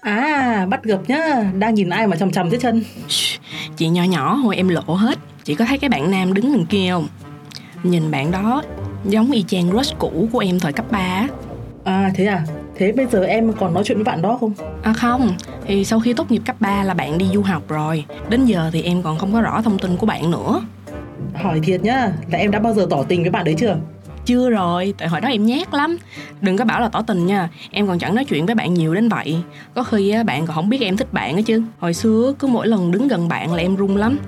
À, bắt gặp nhá, đang nhìn ai mà chầm chầm thế chân? Chị nhỏ nhỏ hồi em lộ hết. Chị có thấy cái bạn nam đứng đằng kia không? Nhìn bạn đó Giống y chang crush cũ của em thời cấp 3 á. À thế à, thế bây giờ em còn nói chuyện với bạn đó không? À không, thì sau khi tốt nghiệp cấp 3 là bạn đi du học rồi. Đến giờ thì em còn không có rõ thông tin của bạn nữa. Hỏi thiệt nhá, là em đã bao giờ tỏ tình với bạn đấy chưa? Chưa rồi, tại hồi đó em nhát lắm. Đừng có bảo là tỏ tình nha. Em còn chẳng nói chuyện với bạn nhiều đến vậy. Có khi bạn còn không biết em thích bạn á chứ. Hồi xưa cứ mỗi lần đứng gần bạn là em run lắm.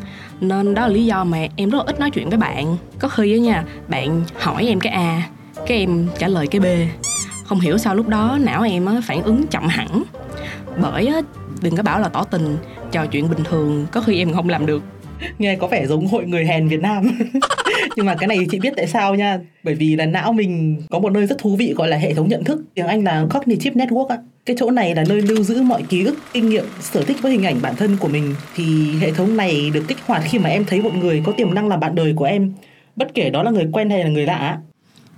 Nên đó là lý do mà em rất là ít nói chuyện với bạn. Có khi á nha, bạn hỏi em cái A Cái em trả lời cái B. Không hiểu sao lúc đó não em á, phản ứng chậm hẳn. Bởi á, đừng có bảo là tỏ tình Trò chuyện bình thường có khi em không làm được. Nghe có vẻ giống hội người hèn Việt Nam Nhưng mà cái này chị biết tại sao nha Bởi vì là não mình có một nơi rất thú vị gọi là hệ thống nhận thức Tiếng Anh là Cognitive Network á cái chỗ này là nơi lưu giữ mọi ký ức, kinh nghiệm, sở thích với hình ảnh bản thân của mình thì hệ thống này được kích hoạt khi mà em thấy một người có tiềm năng làm bạn đời của em, bất kể đó là người quen hay là người lạ.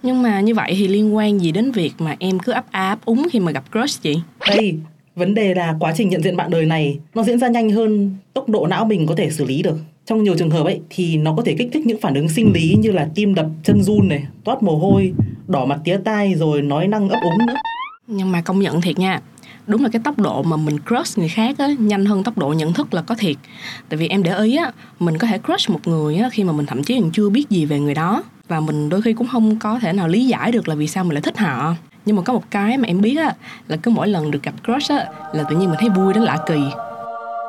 Nhưng mà như vậy thì liên quan gì đến việc mà em cứ ấp ấp úng khi mà gặp crush chị? Đây, vấn đề là quá trình nhận diện bạn đời này, nó diễn ra nhanh hơn tốc độ não mình có thể xử lý được. Trong nhiều trường hợp ấy, thì nó có thể kích thích những phản ứng sinh lý như là tim đập, chân run này, toát mồ hôi, đỏ mặt tía tai, rồi nói năng ấp úng nữa. Nhưng mà công nhận thiệt nha, đúng là cái tốc độ mà mình crush người khác á, nhanh hơn tốc độ nhận thức là có thiệt. Tại vì em để ý á, mình có thể crush một người á, khi mà mình thậm chí còn chưa biết gì về người đó. Và mình đôi khi cũng không có thể nào lý giải được là vì sao mình lại thích họ nhưng mà có một cái mà em biết á là cứ mỗi lần được gặp crush á là tự nhiên mình thấy vui đến lạ kỳ.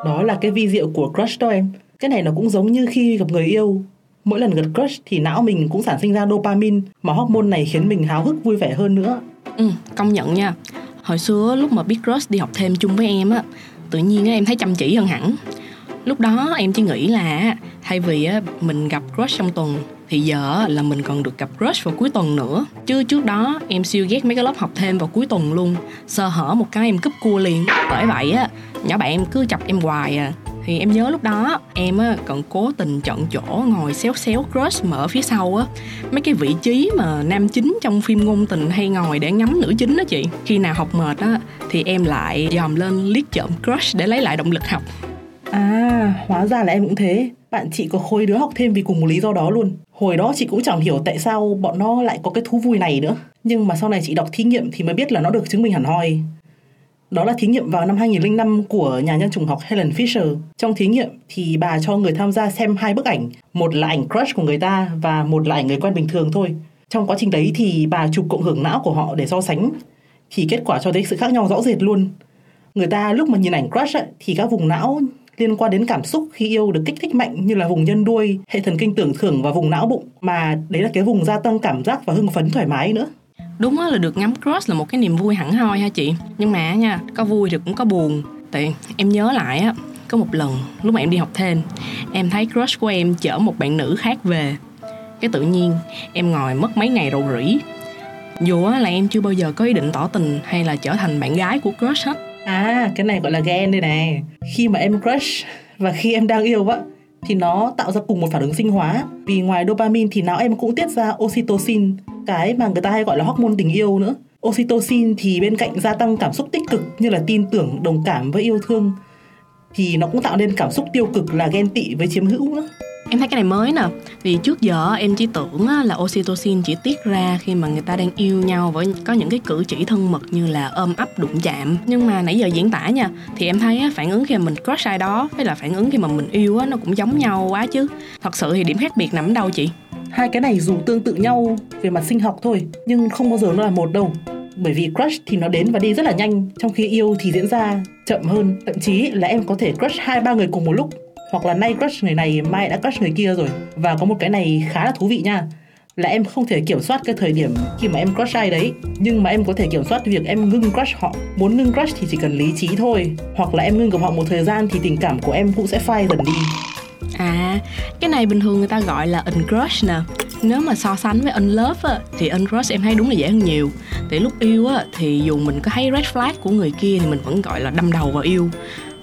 Đó là cái vi diệu của crush đó em. Cái này nó cũng giống như khi gặp người yêu. Mỗi lần gặp crush thì não mình cũng sản sinh ra dopamine mà hormone này khiến mình háo hức vui vẻ hơn nữa. Ừ công nhận nha. Hồi xưa lúc mà biết crush đi học thêm chung với em á tự nhiên em thấy chăm chỉ hơn hẳn. Lúc đó em chỉ nghĩ là thay vì mình gặp crush trong tuần thì giờ là mình còn được gặp crush vào cuối tuần nữa. Chứ trước đó, em siêu ghét mấy cái lớp học thêm vào cuối tuần luôn. Sơ hở một cái em cúp cua liền. Bởi vậy á, nhỏ bạn em cứ chọc em hoài à. Thì em nhớ lúc đó, em á, còn cố tình chọn chỗ ngồi xéo xéo crush mở phía sau á. Mấy cái vị trí mà nam chính trong phim ngôn tình hay ngồi để ngắm nữ chính đó chị. Khi nào học mệt á, thì em lại dòm lên liếc chợm crush để lấy lại động lực học. À hóa ra là em cũng thế. Bạn chị có khối đứa học thêm vì cùng một lý do đó luôn hồi đó chị cũng chẳng hiểu tại sao bọn nó lại có cái thú vui này nữa nhưng mà sau này chị đọc thí nghiệm thì mới biết là nó được chứng minh hẳn hoi đó là thí nghiệm vào năm 2005 của nhà nhân chủng học Helen Fisher. Trong thí nghiệm thì bà cho người tham gia xem hai bức ảnh, một là ảnh crush của người ta và một là ảnh người quen bình thường thôi. Trong quá trình đấy thì bà chụp cộng hưởng não của họ để so sánh thì kết quả cho thấy sự khác nhau rõ rệt luôn. Người ta lúc mà nhìn ảnh crush ấy, thì các vùng não liên quan đến cảm xúc khi yêu được kích thích mạnh như là vùng nhân đuôi, hệ thần kinh tưởng thưởng và vùng não bụng. Mà đấy là cái vùng gia tăng cảm giác và hưng phấn thoải mái nữa. Đúng là được ngắm crush là một cái niềm vui hẳn hoi ha chị. Nhưng mà nha có vui thì cũng có buồn. Tại em nhớ lại á có một lần lúc mà em đi học thêm em thấy crush của em chở một bạn nữ khác về. Cái tự nhiên em ngồi mất mấy ngày rầu rĩ. Dù là em chưa bao giờ có ý định tỏ tình hay là trở thành bạn gái của crush hết à cái này gọi là ghen đây này. Khi mà em crush và khi em đang yêu á, thì nó tạo ra cùng một phản ứng sinh hóa. Vì ngoài dopamine thì não em cũng tiết ra oxytocin, cái mà người ta hay gọi là hormone tình yêu nữa. Oxytocin thì bên cạnh gia tăng cảm xúc tích cực như là tin tưởng, đồng cảm với yêu thương, thì nó cũng tạo nên cảm xúc tiêu cực là ghen tị với chiếm hữu nữa em thấy cái này mới nè. Vì trước giờ em chỉ tưởng là oxytocin chỉ tiết ra khi mà người ta đang yêu nhau với có những cái cử chỉ thân mật như là ôm ấp, đụng chạm. Nhưng mà nãy giờ diễn tả nha, thì em thấy phản ứng khi mà mình crush ai đó với là phản ứng khi mà mình yêu nó cũng giống nhau quá chứ. Thật sự thì điểm khác biệt nằm đâu chị? Hai cái này dù tương tự nhau về mặt sinh học thôi, nhưng không bao giờ nó là một đâu. Bởi vì crush thì nó đến và đi rất là nhanh, trong khi yêu thì diễn ra chậm hơn. Thậm chí là em có thể crush hai, ba người cùng một lúc hoặc là nay crush người này mai đã crush người kia rồi. Và có một cái này khá là thú vị nha. Là em không thể kiểm soát cái thời điểm khi mà em crush ai đấy. Nhưng mà em có thể kiểm soát việc em ngưng crush họ. Muốn ngưng crush thì chỉ cần lý trí thôi. Hoặc là em ngưng gặp họ một thời gian thì tình cảm của em cũng sẽ phai dần đi. À, cái này bình thường người ta gọi là uncrush nè. Nếu mà so sánh với unlove á, thì uncrush em thấy đúng là dễ hơn nhiều. Tại lúc yêu á, thì dù mình có thấy red flag của người kia thì mình vẫn gọi là đâm đầu vào yêu.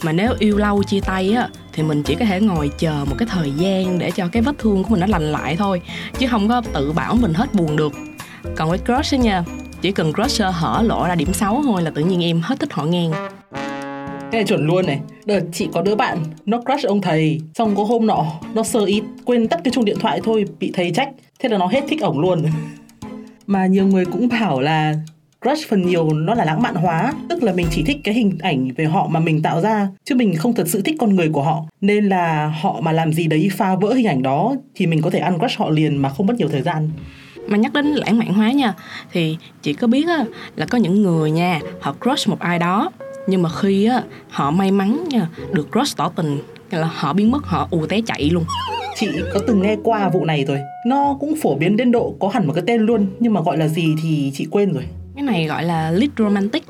Mà nếu yêu lâu chia tay á, thì mình chỉ có thể ngồi chờ một cái thời gian để cho cái vết thương của mình nó lành lại thôi Chứ không có tự bảo mình hết buồn được. Còn với crush á nha, chỉ cần crush sơ hở lộ ra điểm xấu thôi là tự nhiên em hết thích họ ngang. Cái này chuẩn luôn này. Đợt chị có đứa bạn Nó crush ông thầy. Xong có hôm nọ Nó sơ ít Quên tắt cái chuông điện thoại thôi Bị thầy trách. Thế là nó hết thích ổng luôn. Mà nhiều người cũng bảo là Crush phần nhiều nó là lãng mạn hóa Tức là mình chỉ thích cái hình ảnh về họ mà mình tạo ra Chứ mình không thật sự thích con người của họ. Nên là họ mà làm gì đấy phá vỡ hình ảnh đó Thì mình có thể ăn crush họ liền mà không mất nhiều thời gian. Mà nhắc đến lãng mạn hóa nha thì chị có biết á, là có những người nha họ crush một ai đó nhưng mà khi á họ may mắn nha được crush tỏ tình là họ biến mất họ ù té chạy luôn. Chị có từng nghe qua vụ này rồi. Nó cũng phổ biến đến độ có hẳn một cái tên luôn nhưng mà gọi là gì thì chị quên rồi cái này gọi là lead romantic.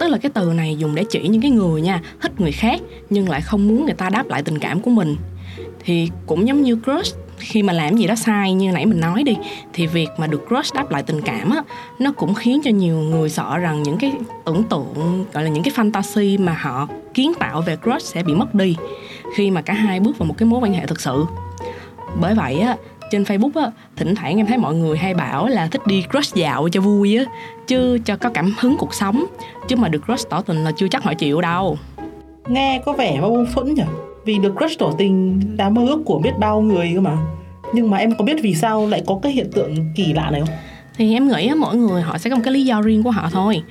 Tức là cái từ này dùng để chỉ những cái người nha, thích người khác, nhưng lại không muốn người ta đáp lại tình cảm của mình. Thì cũng giống như crush, khi mà làm gì đó sai như nãy mình nói đi, thì việc mà được crush đáp lại tình cảm á, nó cũng khiến cho nhiều người sợ rằng những cái tưởng tượng, gọi là những cái fantasy mà họ kiến tạo về crush sẽ bị mất đi khi mà cả hai bước vào một cái mối quan hệ thực sự. Bởi vậy á trên Facebook á, thỉnh thoảng em thấy mọi người hay bảo là thích đi crush dạo cho vui á, chứ cho có cảm hứng cuộc sống, chứ mà được crush tỏ tình là chưa chắc họ chịu đâu. Nghe có vẻ bao phẫn nhỉ? Vì được crush tỏ tình là mơ ước của biết bao người cơ mà. Nhưng mà em có biết vì sao lại có cái hiện tượng kỳ lạ này không? Thì em nghĩ mỗi người họ sẽ có một cái lý do riêng của họ thôi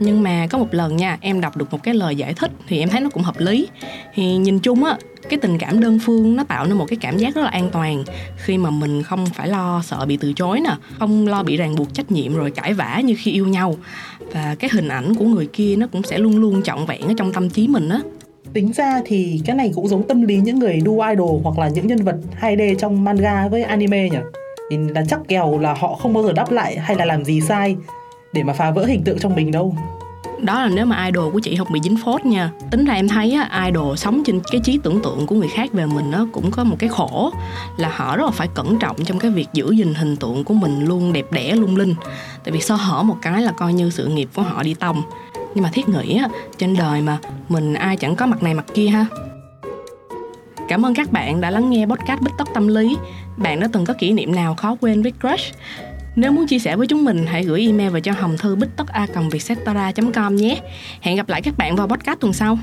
nhưng mà có một lần nha, em đọc được một cái lời giải thích thì em thấy nó cũng hợp lý. Thì nhìn chung á, cái tình cảm đơn phương nó tạo nên một cái cảm giác rất là an toàn. Khi mà mình không phải lo sợ bị từ chối nè, không lo bị ràng buộc trách nhiệm rồi cãi vã như khi yêu nhau. Và cái hình ảnh của người kia nó cũng sẽ luôn luôn trọn vẹn ở trong tâm trí mình á. Tính ra thì cái này cũng giống tâm lý những người đu idol hoặc là những nhân vật 2D trong manga với anime nhỉ? Thì là chắc kèo là họ không bao giờ đáp lại hay là làm gì sai để mà phá vỡ hình tượng trong mình đâu. Đó là nếu mà idol của chị không bị dính phốt nha. Tính ra em thấy á, idol sống trên cái trí tưởng tượng của người khác về mình nó cũng có một cái khổ là họ rất là phải cẩn trọng trong cái việc giữ gìn hình tượng của mình luôn đẹp đẽ lung linh. Tại vì sơ hở một cái là coi như sự nghiệp của họ đi tông. Nhưng mà thiết nghĩ á, trên đời mà mình ai chẳng có mặt này mặt kia ha. Cảm ơn các bạn đã lắng nghe podcast Bích Tóc Tâm Lý. Bạn đã từng có kỷ niệm nào khó quên với crush? Nếu muốn chia sẻ với chúng mình, hãy gửi email về cho hồng thư bích tất a com nhé. Hẹn gặp lại các bạn vào podcast tuần sau.